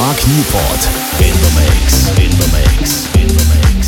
Mark Newport in the mix, in the mix, in the mix.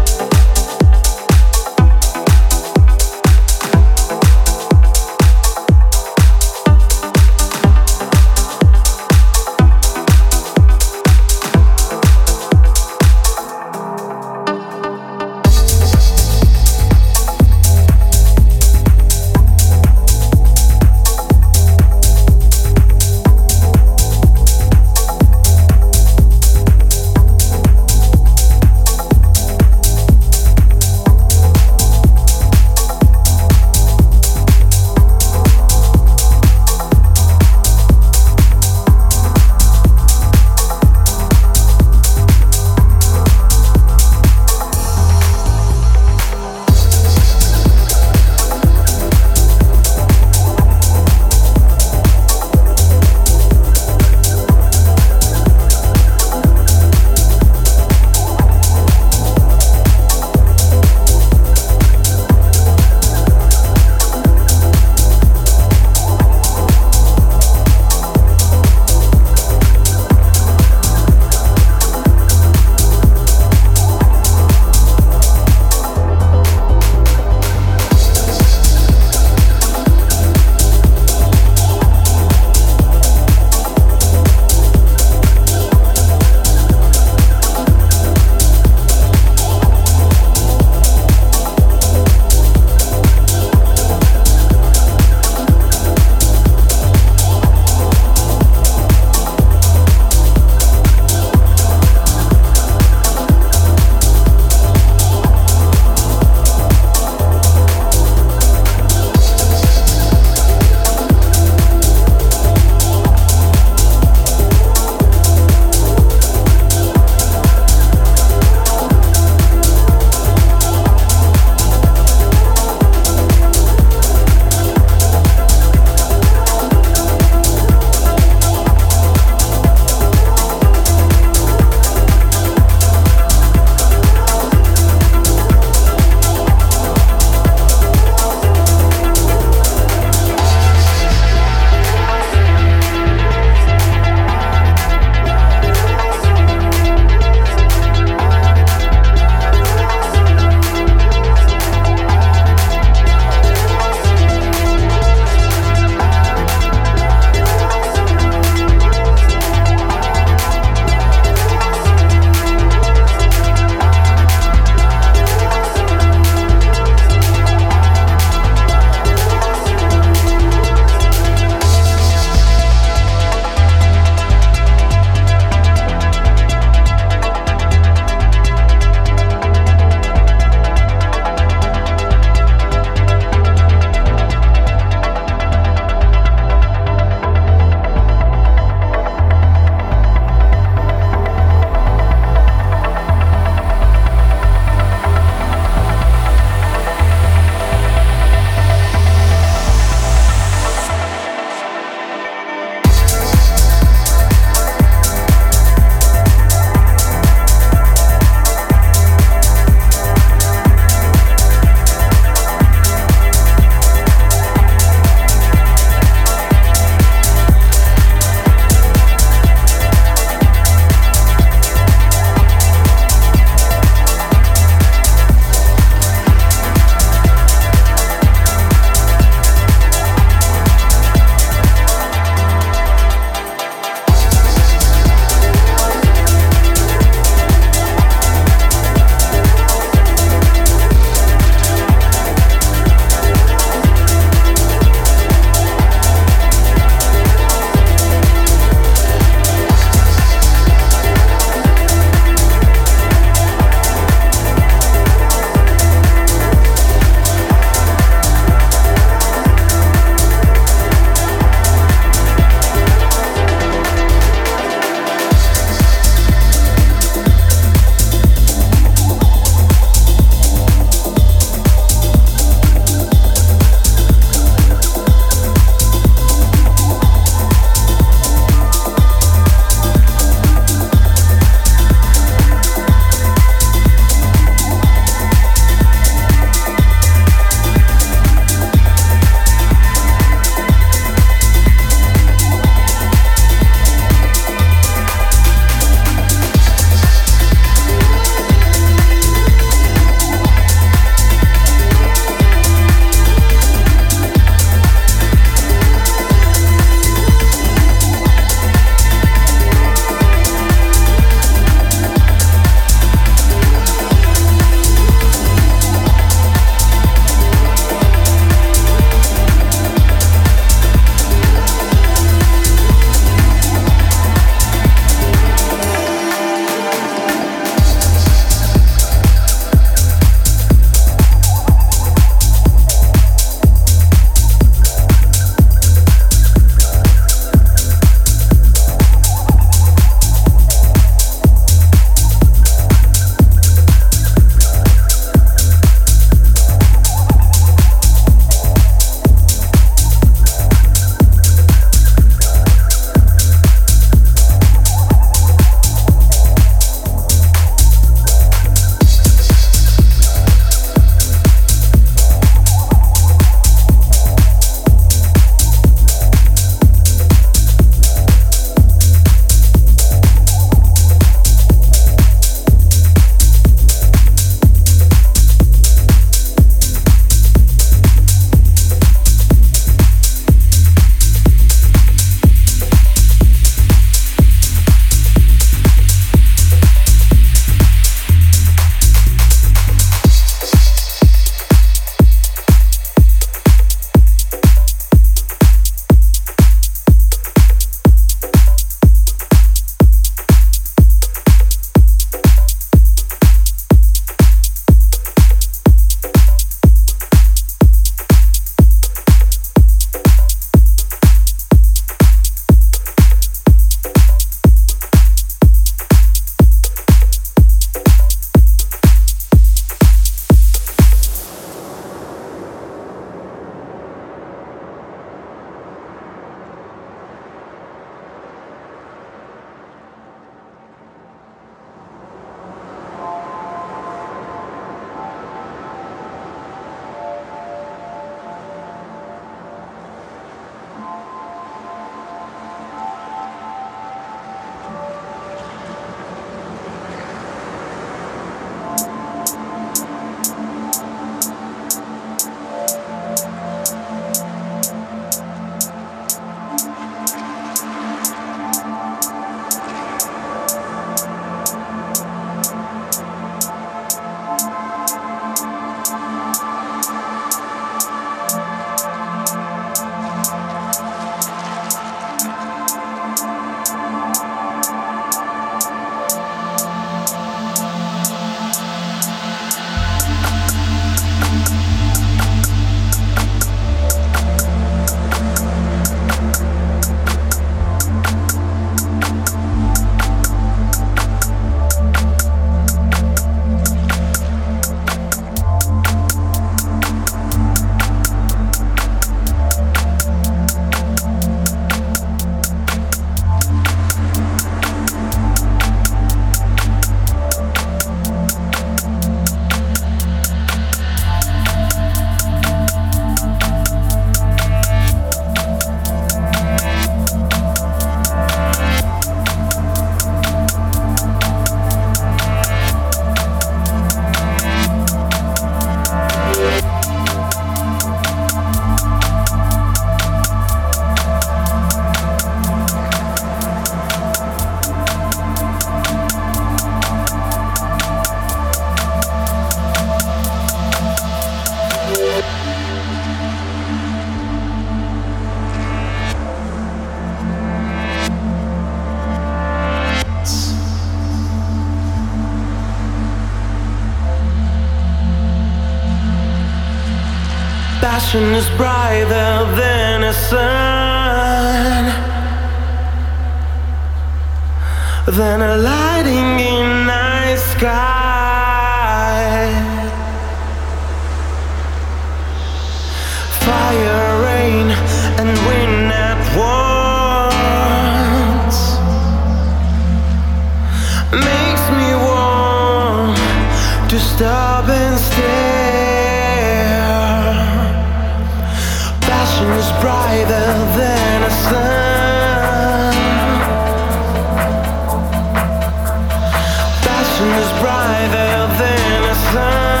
why they're then a sign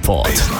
Import.